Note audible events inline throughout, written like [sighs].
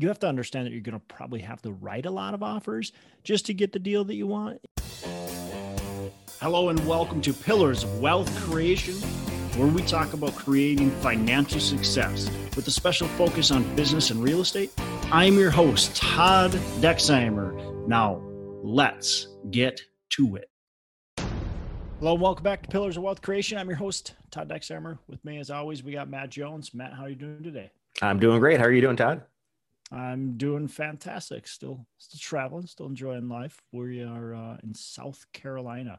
you have to understand that you're going to probably have to write a lot of offers just to get the deal that you want. Hello, and welcome to Pillars of Wealth Creation, where we talk about creating financial success with a special focus on business and real estate. I'm your host, Todd Dexheimer. Now, let's get to it. Hello, and welcome back to Pillars of Wealth Creation. I'm your host, Todd Dexheimer. With me, as always, we got Matt Jones. Matt, how are you doing today? I'm doing great. How are you doing, Todd? I'm doing fantastic. Still, still traveling, still enjoying life. We are uh, in South Carolina,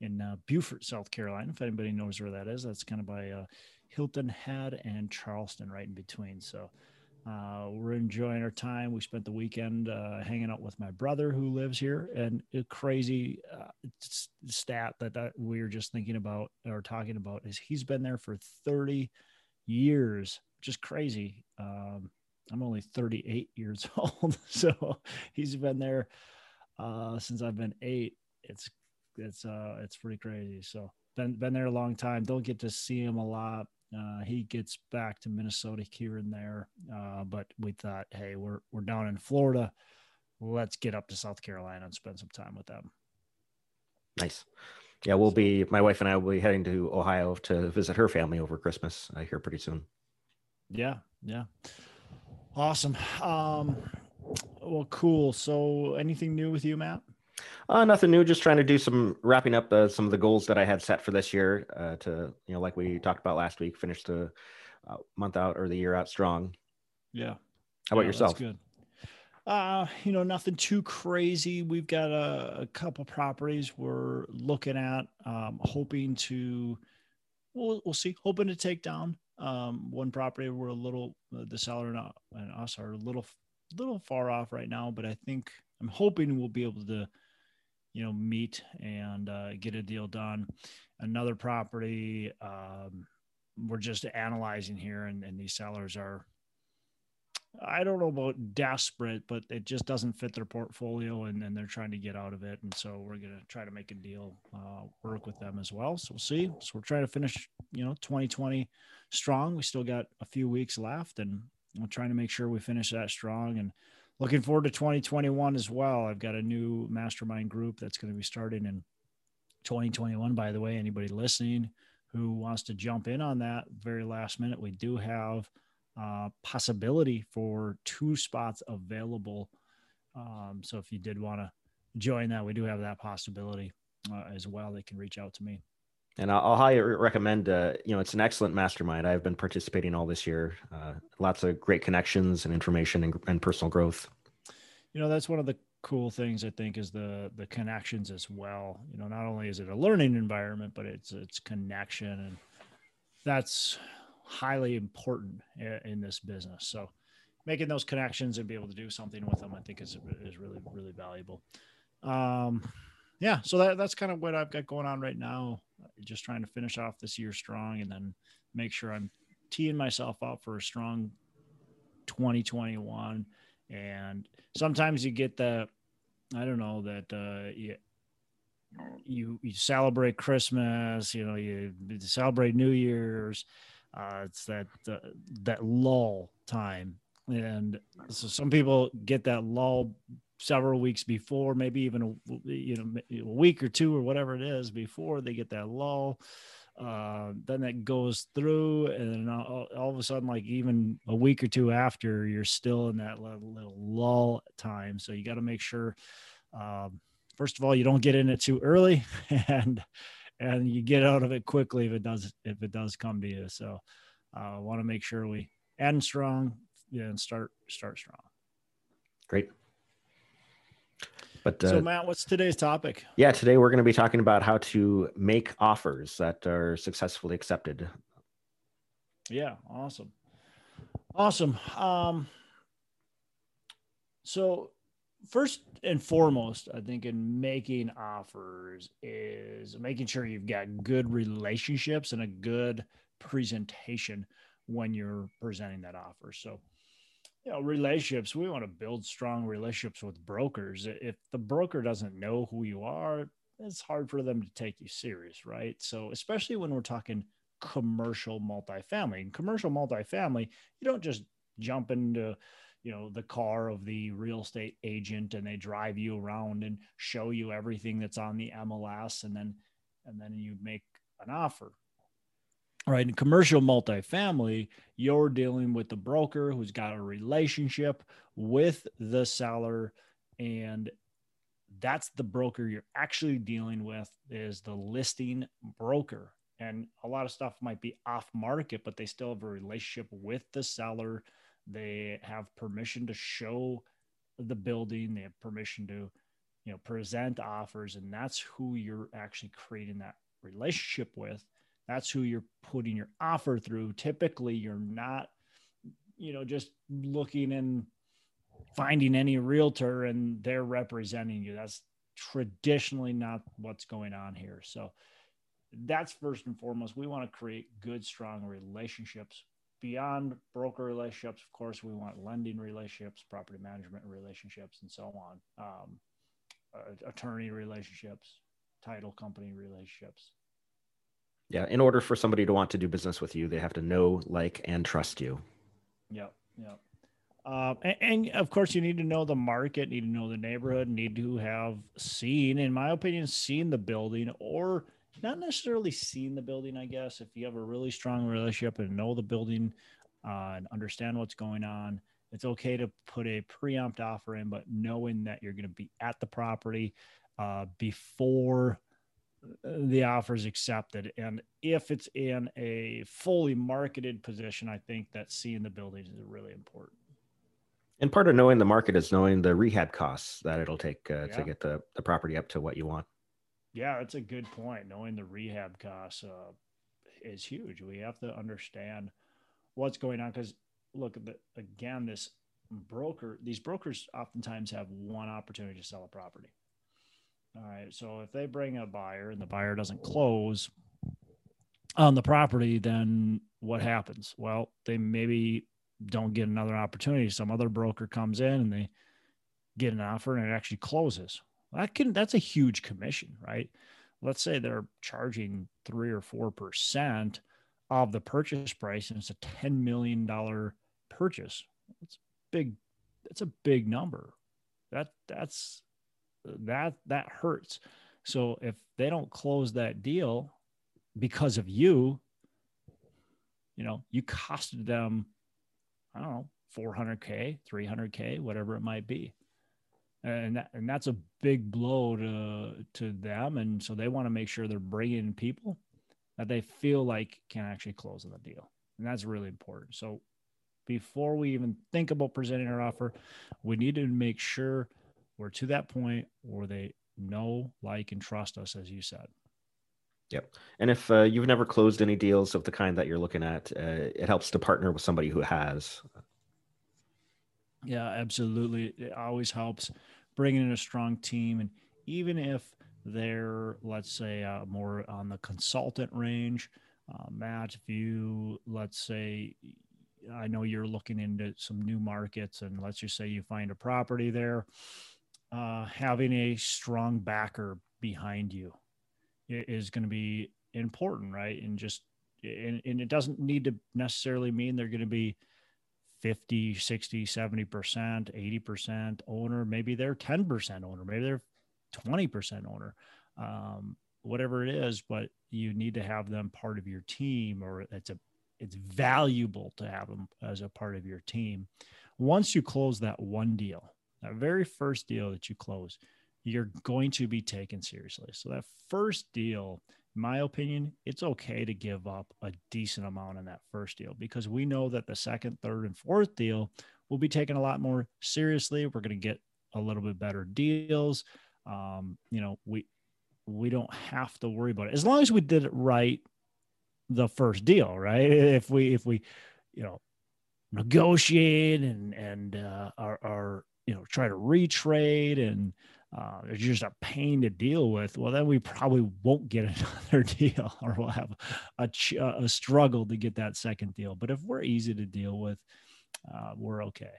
in uh, Beaufort, South Carolina. If anybody knows where that is, that's kind of by uh, Hilton Head and Charleston, right in between. So uh, we're enjoying our time. We spent the weekend uh, hanging out with my brother who lives here, and a crazy uh, stat that, that we were just thinking about or talking about is he's been there for 30 years, just crazy. Um, I'm only 38 years [laughs] old, so he's been there uh, since I've been eight. It's it's uh it's pretty crazy. So been been there a long time. Don't get to see him a lot. Uh, he gets back to Minnesota here and there, uh, but we thought, hey, we're we're down in Florida. Let's get up to South Carolina and spend some time with them. Nice. Yeah, we'll be. My wife and I will be heading to Ohio to visit her family over Christmas. I hear pretty soon. Yeah, yeah. Awesome. Um, well, cool. So, anything new with you, Matt? Uh, nothing new. Just trying to do some wrapping up uh, some of the goals that I had set for this year. Uh, to you know, like we talked about last week, finish the uh, month out or the year out strong. Yeah. How about yeah, yourself? good. Uh, you know, nothing too crazy. We've got a, a couple properties we're looking at, um, hoping to. We'll, we'll see. Hoping to take down um, one property we're a little uh, the seller and, uh, and us are a little little far off right now, but I think I'm hoping we'll be able to, you know, meet and uh, get a deal done. Another property um, we're just analyzing here, and, and these sellers are I don't know about desperate, but it just doesn't fit their portfolio and, and they're trying to get out of it. And so we're going to try to make a deal, uh, work with them as well. So we'll see. So we're trying to finish, you know, 2020 strong. We still got a few weeks left and we're trying to make sure we finish that strong and looking forward to 2021 as well. I've got a new mastermind group that's going to be starting in 2021. By the way, anybody listening who wants to jump in on that very last minute, we do have – uh, possibility for two spots available. Um, so if you did want to join that, we do have that possibility uh, as well. They can reach out to me. And I'll, I'll highly recommend. Uh, you know, it's an excellent mastermind. I've been participating all this year. Uh, lots of great connections and information and, and personal growth. You know, that's one of the cool things I think is the the connections as well. You know, not only is it a learning environment, but it's it's connection, and that's highly important in this business. So making those connections and be able to do something with them, I think is, is really, really valuable. Um, yeah. So that, that's kind of what I've got going on right now. Just trying to finish off this year strong and then make sure I'm teeing myself up for a strong 2021. And sometimes you get the, I don't know that, uh, you, you, you celebrate Christmas, you know, you celebrate New Year's, uh, it's that uh, that lull time, and so some people get that lull several weeks before, maybe even a you know a week or two or whatever it is before they get that lull. Uh, then that goes through, and then all, all, of a sudden, like even a week or two after, you're still in that little, little lull time. So you got to make sure, um, first of all, you don't get in it too early, [laughs] and and you get out of it quickly if it does if it does come to you. So I uh, want to make sure we end strong yeah, and start start strong. Great. But uh, so Matt, what's today's topic? Yeah, today we're going to be talking about how to make offers that are successfully accepted. Yeah, awesome. Awesome. Um so first and foremost, I think in making offers is making sure you've got good relationships and a good presentation when you're presenting that offer. So, you know, relationships, we want to build strong relationships with brokers. If the broker doesn't know who you are, it's hard for them to take you serious, right? So, especially when we're talking commercial multifamily. In commercial multifamily, you don't just jump into you know the car of the real estate agent and they drive you around and show you everything that's on the MLS and then and then you make an offer. Right in commercial multifamily you're dealing with the broker who's got a relationship with the seller and that's the broker you're actually dealing with is the listing broker. And a lot of stuff might be off market but they still have a relationship with the seller they have permission to show the building they have permission to you know present offers and that's who you're actually creating that relationship with. That's who you're putting your offer through. Typically you're not you know just looking and finding any realtor and they're representing you. That's traditionally not what's going on here. So that's first and foremost. We want to create good strong relationships beyond broker relationships of course we want lending relationships property management relationships and so on um, uh, attorney relationships title company relationships yeah. In order for somebody to want to do business with you, they have to know, like, and trust you. Yep. Yep. Um, and, and, of course, you need to know the market, need to know the neighborhood, need to have seen, in my opinion, seen the building or not necessarily seen the building. I guess if you have a really strong relationship and know the building uh, and understand what's going on, it's okay to put a preempt offer in, but knowing that you're going to be at the property uh, before the offer is accepted. And if it's in a fully marketed position, I think that seeing the buildings is really important. And part of knowing the market is knowing the rehab costs that it'll take uh, yeah. to get the, the property up to what you want. Yeah, that's a good point. Knowing the rehab costs uh, is huge. We have to understand what's going on because look, again, this broker, these brokers oftentimes have one opportunity to sell a property all right. So if they bring a buyer and the buyer doesn't close on the property, then what happens? Well, they maybe don't get another opportunity. Some other broker comes in and they get an offer and it actually closes. That can that's a huge commission, right? Let's say they're charging three or four percent of the purchase price and it's a $10 million purchase. It's big, that's a big number. That that's that that hurts. So if they don't close that deal because of you, you know, you costed them, I don't know, 400K, 300K, whatever it might be. And, that, and that's a big blow to, to them. And so they want to make sure they're bringing people that they feel like can actually close on the deal. And that's really important. So before we even think about presenting our offer, we need to make sure we're to that point where they know, like, and trust us, as you said. Yep. And if uh, you've never closed any deals of the kind that you're looking at, uh, it helps to partner with somebody who has. Yeah, absolutely. It always helps bringing in a strong team. And even if they're, let's say, uh, more on the consultant range, uh, Matt, if you, let's say, I know you're looking into some new markets, and let's just say you find a property there uh, having a strong backer behind you is going to be important, right? And just, and, and it doesn't need to necessarily mean they're going to be 50, 60, 70%, 80% owner. Maybe they're 10% owner. Maybe they're 20% owner. Um, whatever it is, but you need to have them part of your team or it's a, it's valuable to have them as a part of your team. Once you close that one deal, that very first deal that you close, you're going to be taken seriously. So that first deal, my opinion, it's okay to give up a decent amount in that first deal because we know that the second, third, and fourth deal will be taken a lot more seriously. We're going to get a little bit better deals. Um, you know, we we don't have to worry about it as long as we did it right the first deal, right? [laughs] If we if we, you know, negotiate and and uh, are, are you know try to retrade and uh, it's just a pain to deal with, well, then we probably won't get [laughs] another deal or we'll have a, a struggle to get that second deal. But if we're easy to deal with, uh, we're okay.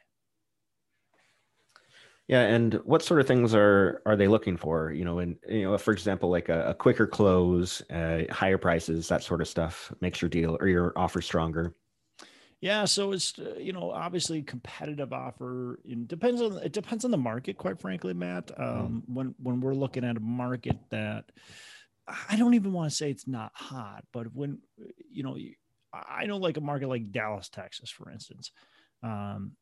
Yeah, and what sort of things are are they looking for? You know, and you know, for example, like a, a quicker close, uh, higher prices, that sort of stuff makes your deal or your offer stronger. Yeah, so it's uh, you know obviously competitive offer. It depends on it depends on the market, quite frankly, Matt. Mm-hmm. Um. When when we're looking at a market that I don't even want to say it's not hot, but when you know I know like a market like Dallas, Texas, for instance, um,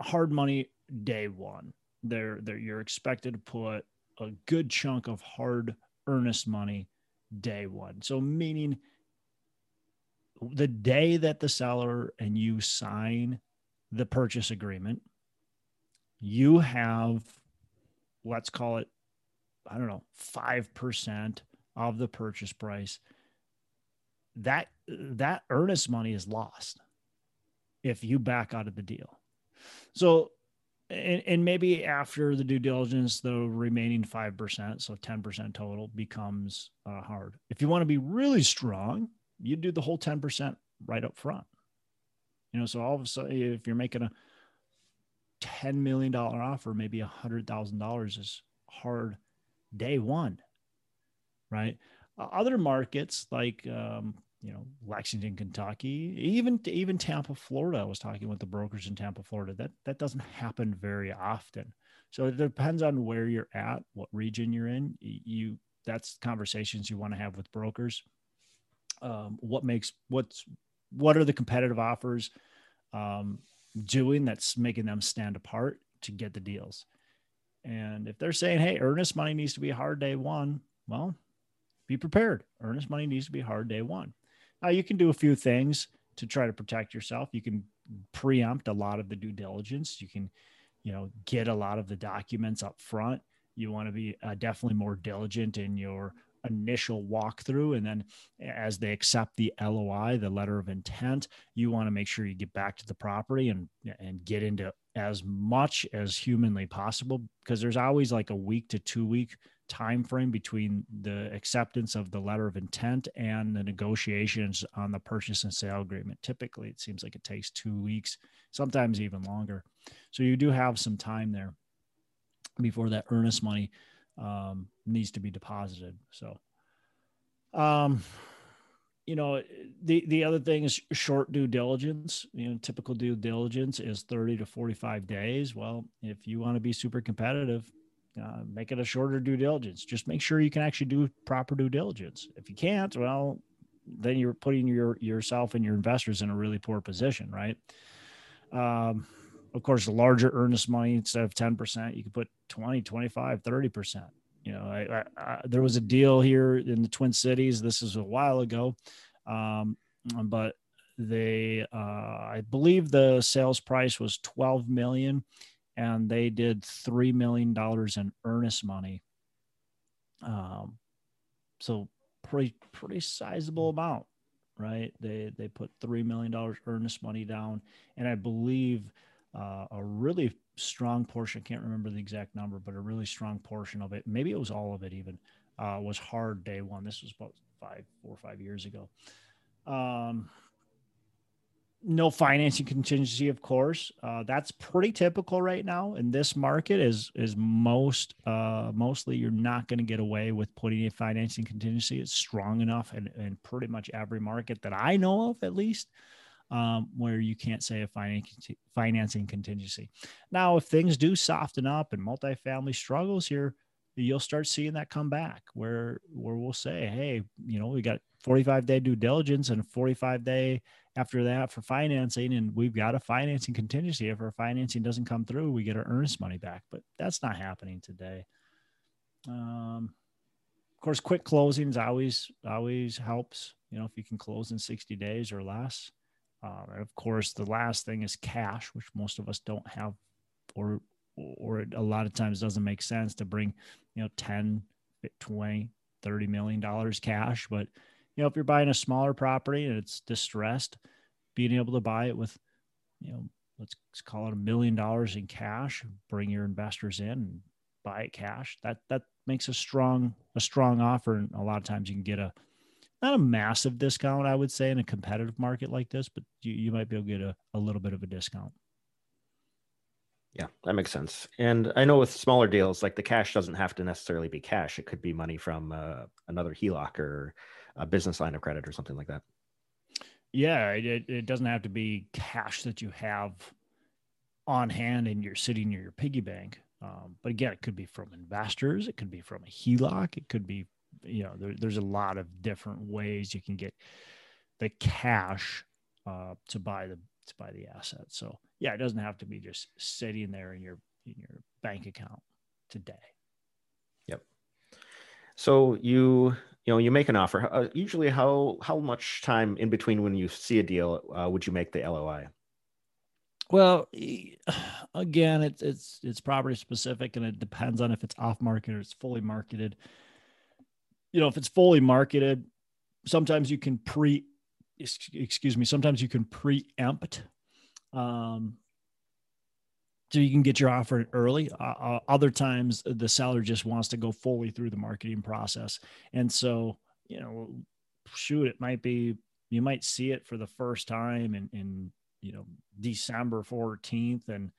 hard money day one. They're, they're you're expected to put a good chunk of hard earnest money day one. So meaning the day that the seller and you sign the purchase agreement, you have, let's call it, I don't know, 5% of the purchase price. That, that earnest money is lost if you back out of the deal. So, and, and maybe after the due diligence, the remaining 5%, so 10% total becomes uh, hard. If you want to be really strong, you do the whole 10% right up front. You know, so all of a sudden, if you're making a $10 million offer, maybe a $100,000 is hard day one, right? Other markets like, um, you know, Lexington, Kentucky, even even Tampa, Florida. I was talking with the brokers in Tampa, Florida. That that doesn't happen very often. So it depends on where you're at, what region you're in. You that's conversations you want to have with brokers um, what makes what's what are the competitive offers um, doing that's making them stand apart to get the deals? And if they're saying hey earnest money needs to be hard day one well be prepared. Earnest money needs to be hard day one. Now you can do a few things to try to protect yourself. You can preempt a lot of the due diligence. You can you know get a lot of the documents up front. You want to be uh, definitely more diligent in your initial walkthrough and then as they accept the LOI the letter of intent you want to make sure you get back to the property and and get into as much as humanly possible because there's always like a week to 2 week time frame between the acceptance of the letter of intent and the negotiations on the purchase and sale agreement. Typically it seems like it takes 2 weeks sometimes even longer. So you do have some time there before that earnest money um, needs to be deposited. So, um, you know, the the other thing is short due diligence. You know, typical due diligence is thirty to forty five days. Well, if you want to be super competitive, uh, make it a shorter due diligence. Just make sure you can actually do proper due diligence. If you can't, well, then you're putting your yourself and your investors in a really poor position, right? Um, of course, larger earnest money instead of 10%, you could put 20, 25, 30%. You know, I, I, I, there was a deal here in the Twin Cities. This is a while ago. Um, but they, uh, I believe the sales price was 12 million and they did $3 million in earnest money. Um, so pretty, pretty sizable amount, right? They, they put $3 million earnest money down. And I believe, uh, a really strong portion, I can't remember the exact number, but a really strong portion of it, maybe it was all of it even, uh, was hard day one. This was about five, four or five years ago. Um, no financing contingency, of course. Uh, that's pretty typical right now in this market. Is is most uh, mostly you're not going to get away with putting a financing contingency. It's strong enough in, in pretty much every market that I know of, at least um, where you can't say a financing contingency. Now, if things do soften up and multifamily struggles here, you'll start seeing that come back where where we'll say, hey, you know, we got 45 day due diligence and 45 day after that for financing, and we've got a financing contingency. If our financing doesn't come through, we get our earnest money back. But that's not happening today. Um, of course, quick closings always always helps. You know, if you can close in 60 days or less. Uh, of course, the last thing is cash, which most of us don't have, or or a lot of times doesn't make sense to bring, you know, 10, 20, 30 million dollars cash. But you know, if you're buying a smaller property and it's distressed, being able to buy it with, you know, let's call it a million dollars in cash, bring your investors in and buy it cash. That that makes a strong a strong offer. And a lot of times you can get a not a massive discount, I would say, in a competitive market like this, but you, you might be able to get a, a little bit of a discount. Yeah, that makes sense. And I know with smaller deals, like the cash doesn't have to necessarily be cash. It could be money from uh, another HELOC or a business line of credit or something like that. yeah, it, it doesn't have to be cash that you have on hand and you're sitting near your piggy bank. Um, but again, it could be from investors, it could be from a HELOC, it could be, you know, there, there's a lot of different ways you can get the cash uh, to buy the to buy the asset. So yeah, it doesn't have to be just sitting there in your in your bank account today. Yep. So you you know you make an offer. Uh, usually, how how much time in between when you see a deal uh, would you make the LOI? Well, [sighs] again, it's it's it's property specific, and it depends on if it's off market or it's fully marketed. You know, if it's fully marketed, sometimes you can pre, excuse me, sometimes you can preempt, um, so you can get your offer early. Uh, uh, other times, the seller just wants to go fully through the marketing process, and so you know, shoot, it might be you might see it for the first time in in you know December 14th and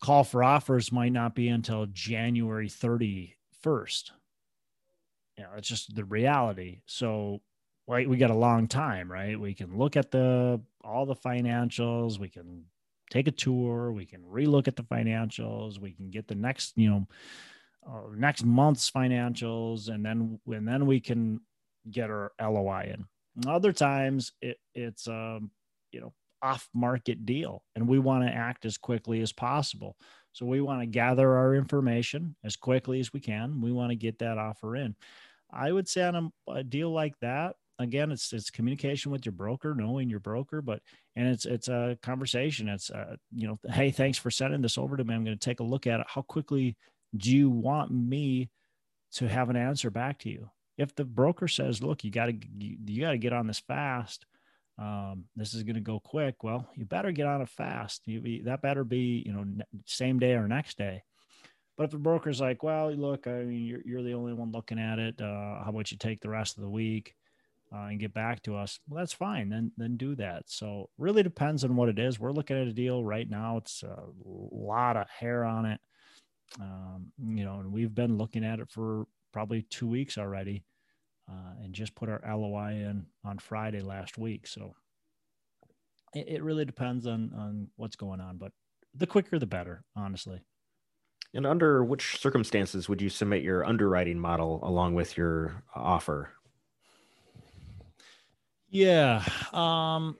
call for offers might not be until January 31st. You know, it's just the reality. So right, we got a long time, right? We can look at the all the financials, we can take a tour, we can relook at the financials, we can get the next, you know, uh, next month's financials, and then and then we can get our LOI in. Other times it, it's um, you know off market deal and we want to act as quickly as possible so we want to gather our information as quickly as we can we want to get that offer in i would say on a, a deal like that again it's it's communication with your broker knowing your broker but and it's it's a conversation it's uh you know hey thanks for sending this over to me i'm going to take a look at it how quickly do you want me to have an answer back to you if the broker says look you got to you, you got to get on this fast um, this is going to go quick. Well, you better get on it fast. You that better be, you know, same day or next day. But if the broker's like, well, look, I mean, you're, you're the only one looking at it. Uh, how about you take the rest of the week uh, and get back to us? Well, that's fine. Then, then do that. So really depends on what it is. We're looking at a deal right now. It's a lot of hair on it. Um, you know, and we've been looking at it for probably two weeks already uh, and just put our LOI in on Friday last week. So it, it really depends on on what's going on, but the quicker the better, honestly. And under which circumstances would you submit your underwriting model along with your offer? Yeah. Um,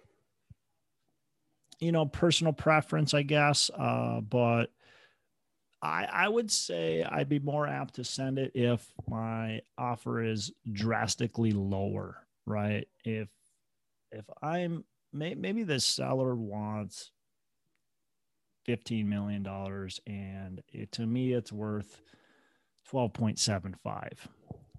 you know, personal preference, I guess. Uh, but I, I would say I'd be more apt to send it if my offer is drastically lower, right? If if I'm may, maybe the seller wants fifteen million dollars and it, to me it's worth twelve point seven five.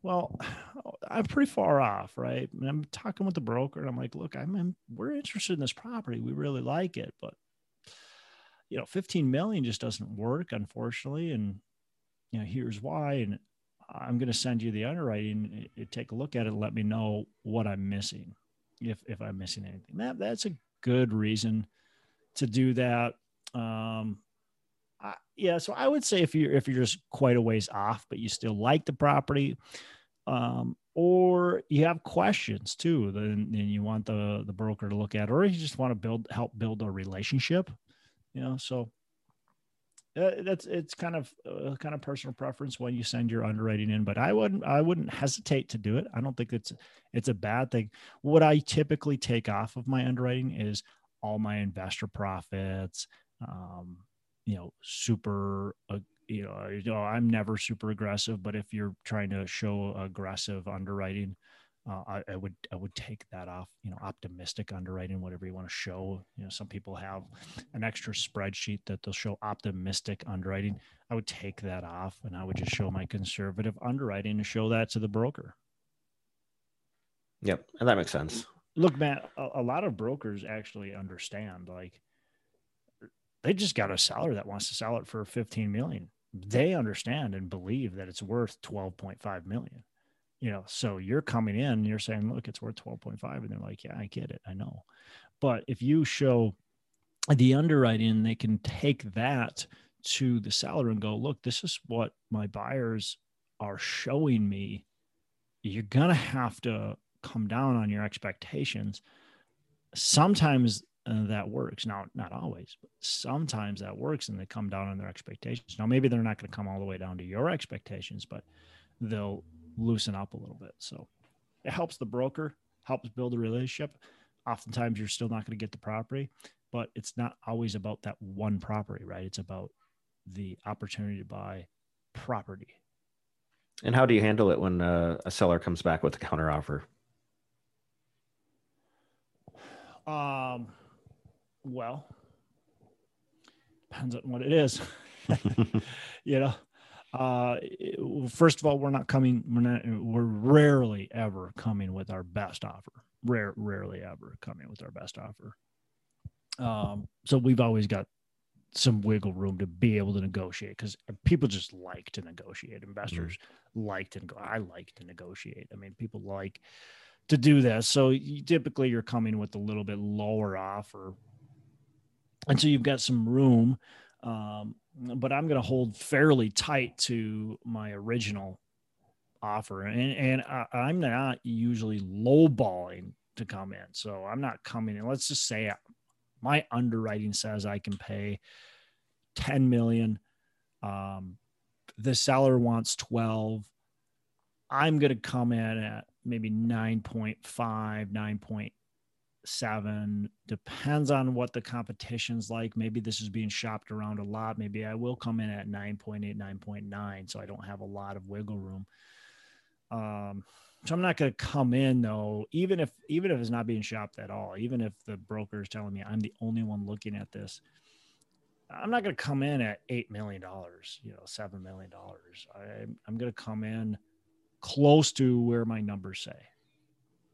Well, [sighs] I'm pretty far off, right? And I'm talking with the broker, and I'm like, "Look, I'm in, we're interested in this property. We really like it, but you know 15 million just doesn't work unfortunately and you know here's why and i'm going to send you the underwriting take a look at it let me know what i'm missing if if i'm missing anything that that's a good reason to do that um I, yeah so i would say if you're if you're just quite a ways off but you still like the property um or you have questions too then, then you want the the broker to look at or you just want to build help build a relationship you know so uh, that's it's kind of uh, kind of personal preference when you send your underwriting in but i wouldn't i wouldn't hesitate to do it. I don't think it's it's a bad thing. What i typically take off of my underwriting is all my investor profits um you know super uh, you know, you know i'm never super aggressive but if you're trying to show aggressive underwriting uh, I, I, would I would take that off. You know, optimistic underwriting, whatever you want to show. You know, some people have an extra spreadsheet that they'll show optimistic underwriting. I would take that off, and I would just show my conservative underwriting and show that to the broker. Yep, and that makes sense. Look, Matt, a, a lot of brokers actually understand. Like, they just got a seller that wants to sell it for 15 million. They understand and believe that it's worth 12.5 million. You know so you're coming in and you're saying look it's worth 12.5 and they're like yeah i get it. I know. But if you show the underwriting they can take that to the seller and go look this is what my buyers are showing me. You're gonna have to come down on your expectations, sometimes uh, that works. Now, not always, but sometimes that works and they come down on their expectations. Now, maybe they're not going to come all the way down to your expectations, but they'll loosen up a little bit. So it helps the broker, helps build a relationship. Oftentimes, you're still not going to get the property, but it's not always about that one property, right? It's about the opportunity to buy property. And how do you handle it when uh, a seller comes back with a counteroffer? Um, well, depends on what it is. [laughs] you know, uh, first of all, we're not coming. We're not. We're rarely ever coming with our best offer. Rare, rarely ever coming with our best offer. Um, so we've always got some wiggle room to be able to negotiate because people just like to negotiate. Investors mm-hmm. like to go. I like to negotiate. I mean, people like to do this. So you, typically you're coming with a little bit lower offer and so you've got some room um, but i'm going to hold fairly tight to my original offer. And and I, am not usually lowballing to come in. So i'm not coming in. Let's just say my underwriting says i can pay 10 million. Um, the seller wants 12 i'm going to come in at maybe 9.5 9 seven. Depends on what the competition's like. Maybe this is being shopped around a lot. Maybe I will come in at 9.8, 9.9. So I don't have a lot of wiggle room. Um, so I'm not going to come in though, even if even if it's not being shopped at all, even if the broker is telling me I'm the only one looking at this, I'm not going to come in at eight million dollars, you know, seven million dollars. I'm going to come in close to where my numbers say.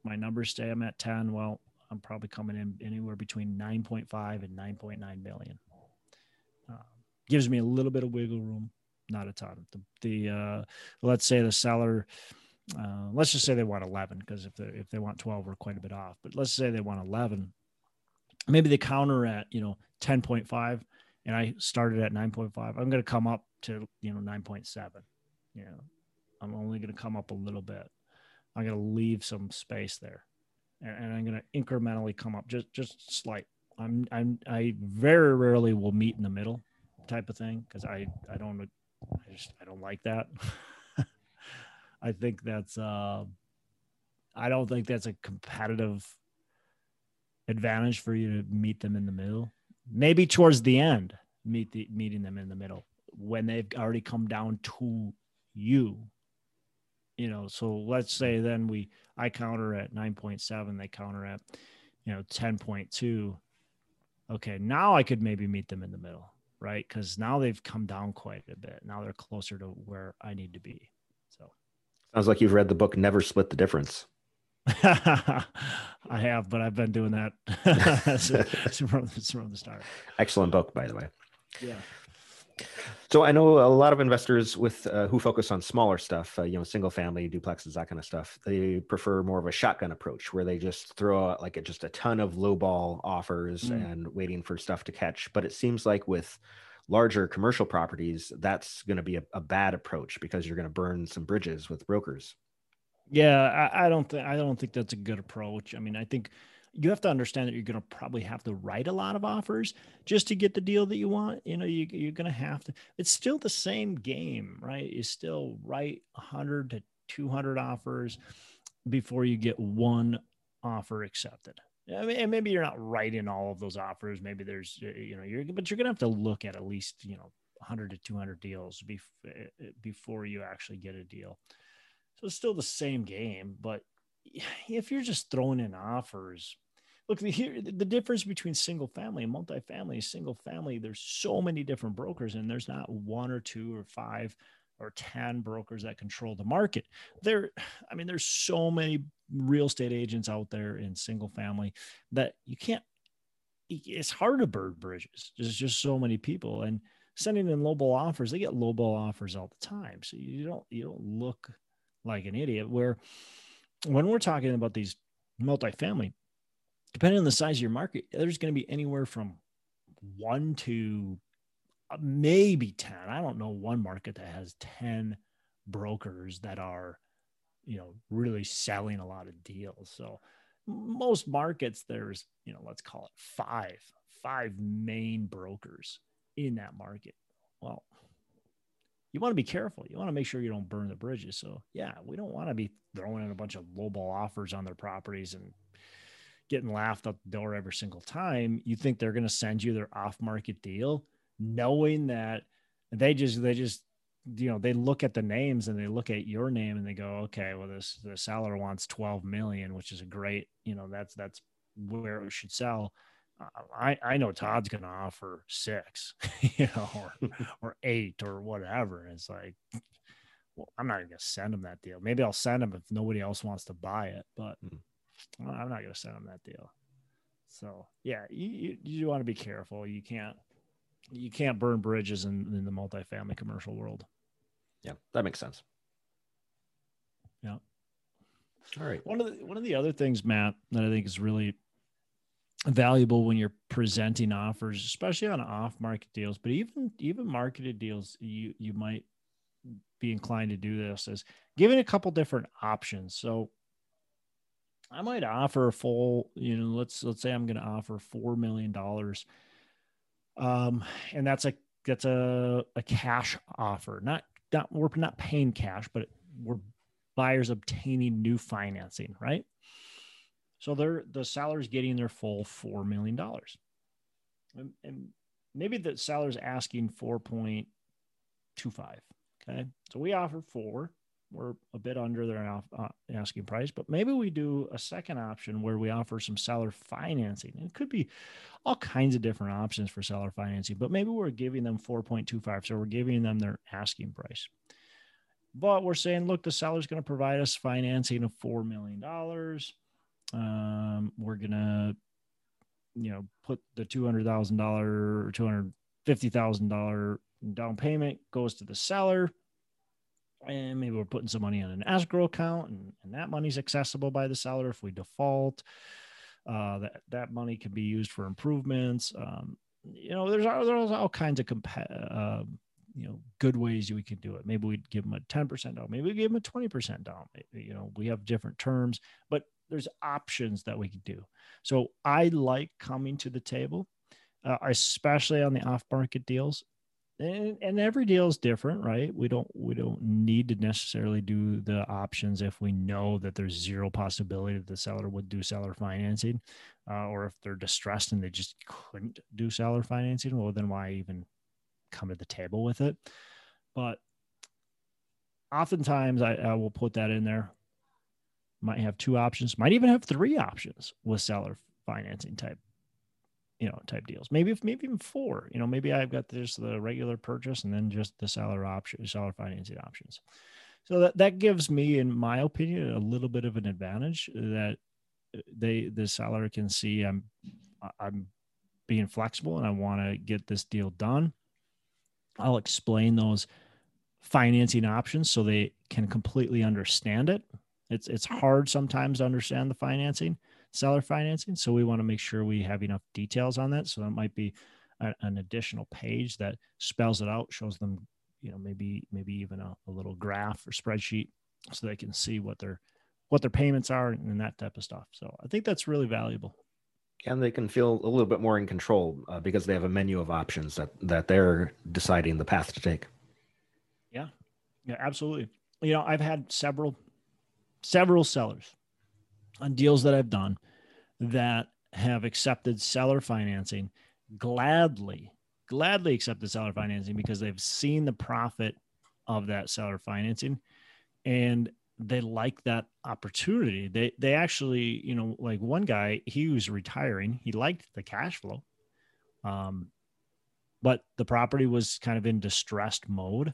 My numbers say I'm at 10. Well, I'm probably coming in anywhere between 9.5 and 9.9 million. Uh, gives me a little bit of wiggle room, not a ton. The, the uh, let's say the seller, uh, let's just say they want 11 because if they if they want 12, we're quite a bit off. But let's say they want 11, maybe they counter at you know 10.5, and I started at 9.5. I'm going to come up to you know 9.7. You know, I'm only going to come up a little bit. I'm going to leave some space there and, I'm going to incrementally come up just just slight. I'm I'm I very rarely will meet in the middle type of thing because I I don't I just I don't like that. [laughs] I think that's uh I don't think that's a competitive advantage for you to meet them in the middle. Maybe towards the end, meet the meeting them in the middle when they've already come down to you you know so let's say then we i counter at 9.7 they counter at you know 10.2 okay now i could maybe meet them in the middle right? Because now they've come down quite a bit. Now they're closer to where i need to be so. Sounds like you've read the book never split the difference. [laughs] I have but i've been doing that [laughs] [laughs] from, from the start. Excellent book by the way. Yeah so I know a lot of investors with uh, who focus on smaller stuff, uh, you know, single family duplexes, that kind of stuff. They prefer more of a shotgun approach where they just throw out like a, just a ton of lowball offers mm. and waiting for stuff to catch. But it seems like with larger commercial properties, that's going to be a, a, bad approach because you're going to burn some bridges with brokers. Yeah, I, I don't think I don't think that's a good approach. I mean, I think you have to understand that you're going to probably have to write a lot of offers just to get the deal that you want. You know, you, you're going to have to, it's still the same game, right? You still write 100 to 200 offers before you get one offer accepted. I mean, and maybe you're not writing all of those offers. Maybe there's, you know, you're, but you're going to have to look at at least, you know, 100 to 200 deals bef- uh, before you actually get a deal. So it's still the same game, but [sighs] if you're just throwing in offers look here the difference between single family and multifamily single family there's so many different brokers and there's not one or two or five or 10 brokers that control the market. There [sighs] i mean there's so many real estate agents out there in single family that you can't it's hard to burn bridges. There's just so many people and sending in lowball offers they get lowball offers all the time. So you don't you don't look like an idiot where when we're talking about these multifamily depending on the size of your market, there's going to be anywhere from one to uh, maybe 10. I don't know one market that has 10 brokers that are you know, really selling a lot of deals. So most markets, there's, you know, let's call it five, five main brokers in that market. Well, you want to be careful. You want to make sure you don't burn the bridges. So yeah, we don't want to be throwing in a bunch of lowball offers on their properties and getting laughed out the door every single time. You think they're going to send you their off market deal, knowing that they just, they just, you know, they look at the names and they look at your name and they go, okay, well, this, the seller wants 12 million, which is a great, you know, that's, that's where it should sell I, I know Todd's going to offer six, [laughs] you know, or, [laughs] or eight or whatever. And it's like, well, I'm not even going to send him that deal. Maybe I'll send him if nobody else wants to buy it, but hmm. I'm not going to send him that deal. So yeah, you, you, you want to be careful. You can't, you can't burn bridges in, in the multifamily commercial world. Yeah, that makes sense. Yeah. All right. One of the, one of the other things, Matt, that I think is really valuable when you're presenting offers, especially on off market deals, but even even marketed deals, you you might be inclined to do this is giving a couple different options. So I might offer a full, you know, let's let's say I'm going to offer four million dollars, um, and that's a that's a a cash offer. Not not we're not paying cash, but we're buyers obtaining new financing, right? So they're the seller's getting their full four million dollars, and, and, maybe the seller's asking four point two five. Okay, so we offer four. We're a bit under their uh, asking price, but maybe we do a second option where we offer some seller financing. It could be all kinds of different options for seller financing, but maybe we're giving them 4.25. So we're giving them their asking price. But we're saying, look, the seller's going to provide us financing of $4 million. Um, we're gonna, you know, put the two hundred thousand dollar or two hundred fifty thousand dollar down payment goes to the seller, and maybe we're putting some money on an escrow account, and, and that money's accessible by the seller if we default. Uh, that that money can be used for improvements. Um, you know, there's there's all kinds of compa- uh, you know good ways we can do it. Maybe we'd give them a ten percent down. Maybe we give them a twenty percent down. You know, we have different terms, but there's options that we can do. So I like coming to the table, uh, especially on the off market deals. And, and every deal is different, right? We don't we don't need to necessarily do the options if we know that there's zero possibility that the seller would do seller financing, uh, or if they're distressed and they just couldn't do seller financing. Well, then why even come to the table with it? But oftentimes I, I will put that in there might have two options, might even have three options with seller financing type, you know, type deals. Maybe maybe even four. You know, maybe I've got just the regular purchase and then just the seller option, seller financing options. So that that gives me, in my opinion, a little bit of an advantage that uh, they the seller can see I'm I'm being flexible and I want to get this deal done. I'll explain those financing options so they can completely understand it it's it's hard sometimes to understand the financing, seller financing. So we want to make sure we have enough details on that. So that might be a, an additional page that spells it out, shows them, you know, maybe maybe even a, a little graph or spreadsheet so they can see what their what their payments are and that type of stuff. So I think that's really valuable. And they can feel a little bit more in control uh, because they have a menu of options that that they're deciding the path to take. Yeah, yeah, absolutely. You know, I've had several several sellers on deals that I've done that have accepted seller financing gladly, gladly accepted seller financing because they've seen the profit of that seller financing and they like that opportunity. They they actually, you know, like one guy, he was retiring. He liked the cash flow. Um, but the property was kind of in distressed mode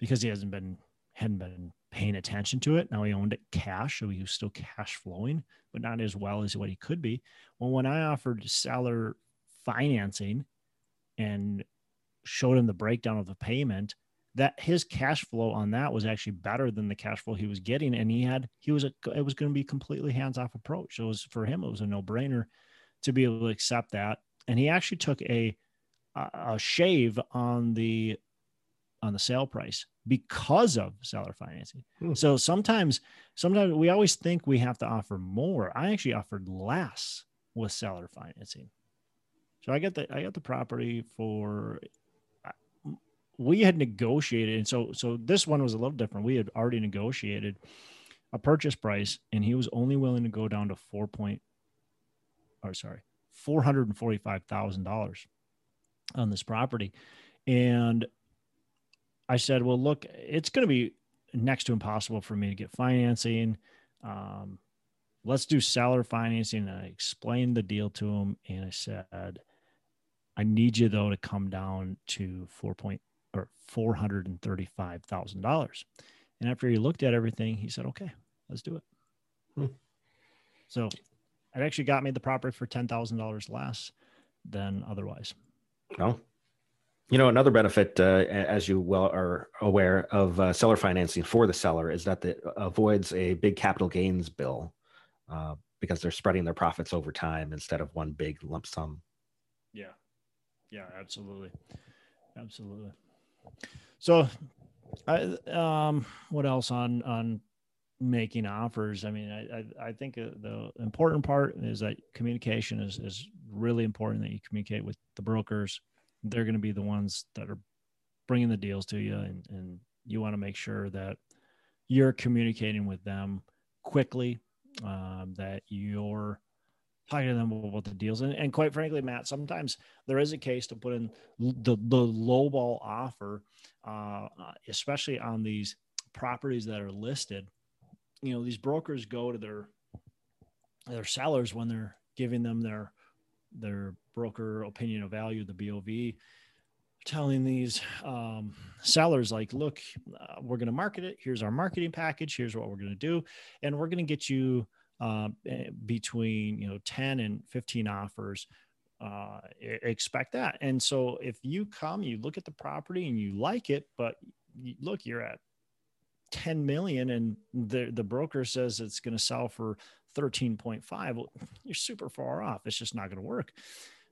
because he hasn't been hadn't been paying attention to it. Now he owned it cash, so he was still cash flowing, but not as well as what he could be. Well, when I offered seller financing and showed him the breakdown of the payment, that his cash flow on that was actually better than the cash flow he was getting, and he had he was a it was going to be completely hands off approach. So it was for him it was a no brainer to be able to accept that, and he actually took a a shave on the on the sale price because of seller financing. Hmm. So sometimes, sometimes we always think we have to offer more. I actually offered less with seller financing. So I got the I got the property for we had negotiated and so so this one was a little different. We had already negotiated a purchase price and he was only willing to go down to 4 point or sorry, $445,000 on this property. And I said, well, look, it's going to be next to impossible for me to get financing. Um, let's do seller financing. And I explained the deal to him. And I said, I need you though to come down to four point or four hundred and thirty-five thousand dollars. And after he looked at everything, he said, "Okay, let's do it." Hmm. So, it actually got me the property for ten thousand dollars less than otherwise. Oh, you know, another benefit, uh, as you well are aware of uh, seller financing for the seller, is that it avoids a big capital gains bill uh, because they're spreading their profits over time instead of one big lump sum. Yeah, yeah, absolutely, absolutely. So, I um, what else on on making offers? I mean, I I, I think uh, the important part is that communication is is really important. That you communicate with the brokers they're going to be the ones that are bringing the deals to you and, and you want to make sure that you're communicating with them quickly um, that you're talking to them about the deals. And, and quite frankly matt sometimes there is a case to put in the, the low ball offer uh, especially on these properties that are listed. You know these brokers go to their their sellers when they're giving them their their broker opinion of value, the BOV, telling these um, sellers like, look, uh, we're going to market it. Here's our marketing package. Here's what we're going to do, and we're going to get you uh, between you know 10 and 15 offers. Uh, expect that. And so if you come, you look at the property and you like it, but you, look, you're at 10 million and the the broker says it's going to sell for 13.5 [laughs] you're super far off. It's just not going to work.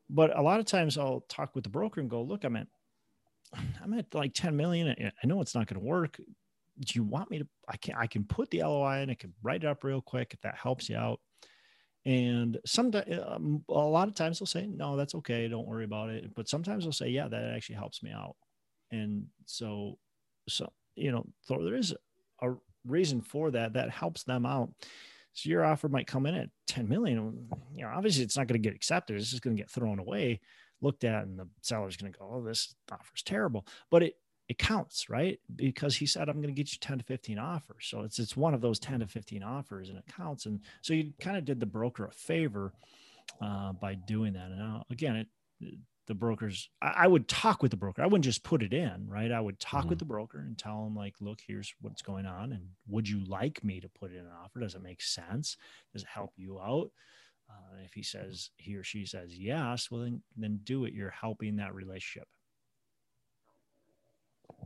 But a lot of times i'll talk with the broker and go look i'm at [sighs] i'm at like 10 million. I know it's not going to work. Do you want me to i can i can put the loi in. I can write it up real quick if that helps you out. And sometimes um, a lot of times they'll say no that's okay. Don't worry about it. But sometimes they'll say yeah that actually helps me out. And so so you know so there is a reason for that that helps them out so your offer might come in at 10 million. You know, obviously it's not going to get accepted. It's just going to get thrown away, looked at, and the seller's going to go, Oh, this offer's terrible. But it it counts, right? Because he said, I'm going to get you 10 to 15 offers. So it's it's one of those 10 to 15 offers and it counts. And so you kind of did the broker a favor uh, by doing that. And now again, it the brokers I, I, would talk with the broker. I wouldn't just put it in right? I would talk mm-hmm. with the broker and tell them like look here's what's going on and would you like me to put in an offer? Does it make sense? Does it help you out? Uh, if he says he or she says yes well then then do it. You're helping that relationship.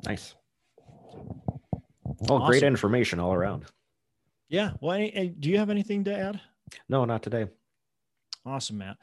Nice. Oh awesome. great information all around. Yeah. Well any, do you have anything to add? No not today. Awesome matt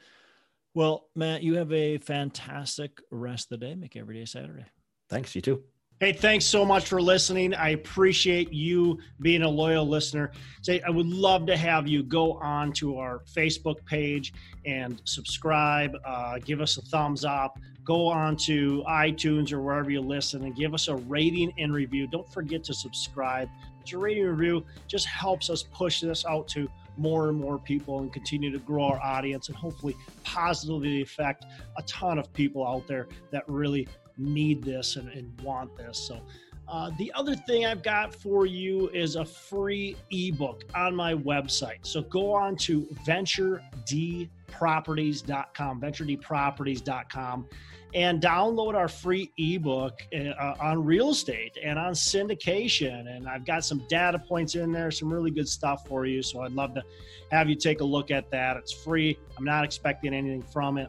well, Matt, you have a fantastic rest of the day. Make every day Saturday. Thanks. You too. Hey, thanks so much for listening. I appreciate you being a loyal listener. Say, I would love to have you go on to our Facebook page and subscribe. Uh, give us a thumbs up. Go on to iTunes or wherever you listen and give us a rating and review. Don't forget to subscribe. Your rating review just helps us push this out to more and more people and continue to grow our audience and hopefully positively affect a ton of people out there that really need this and, and want this. So, uh, the other thing I've got for you is a free ebook on my website. So go on to venturedproperties.com, venturedproperties.com, and download our free ebook uh, on real estate and on syndication. And I've got some data points in there, some really good stuff for you. So I'd love to have you take a look at that. It's free. I'm not expecting anything from it.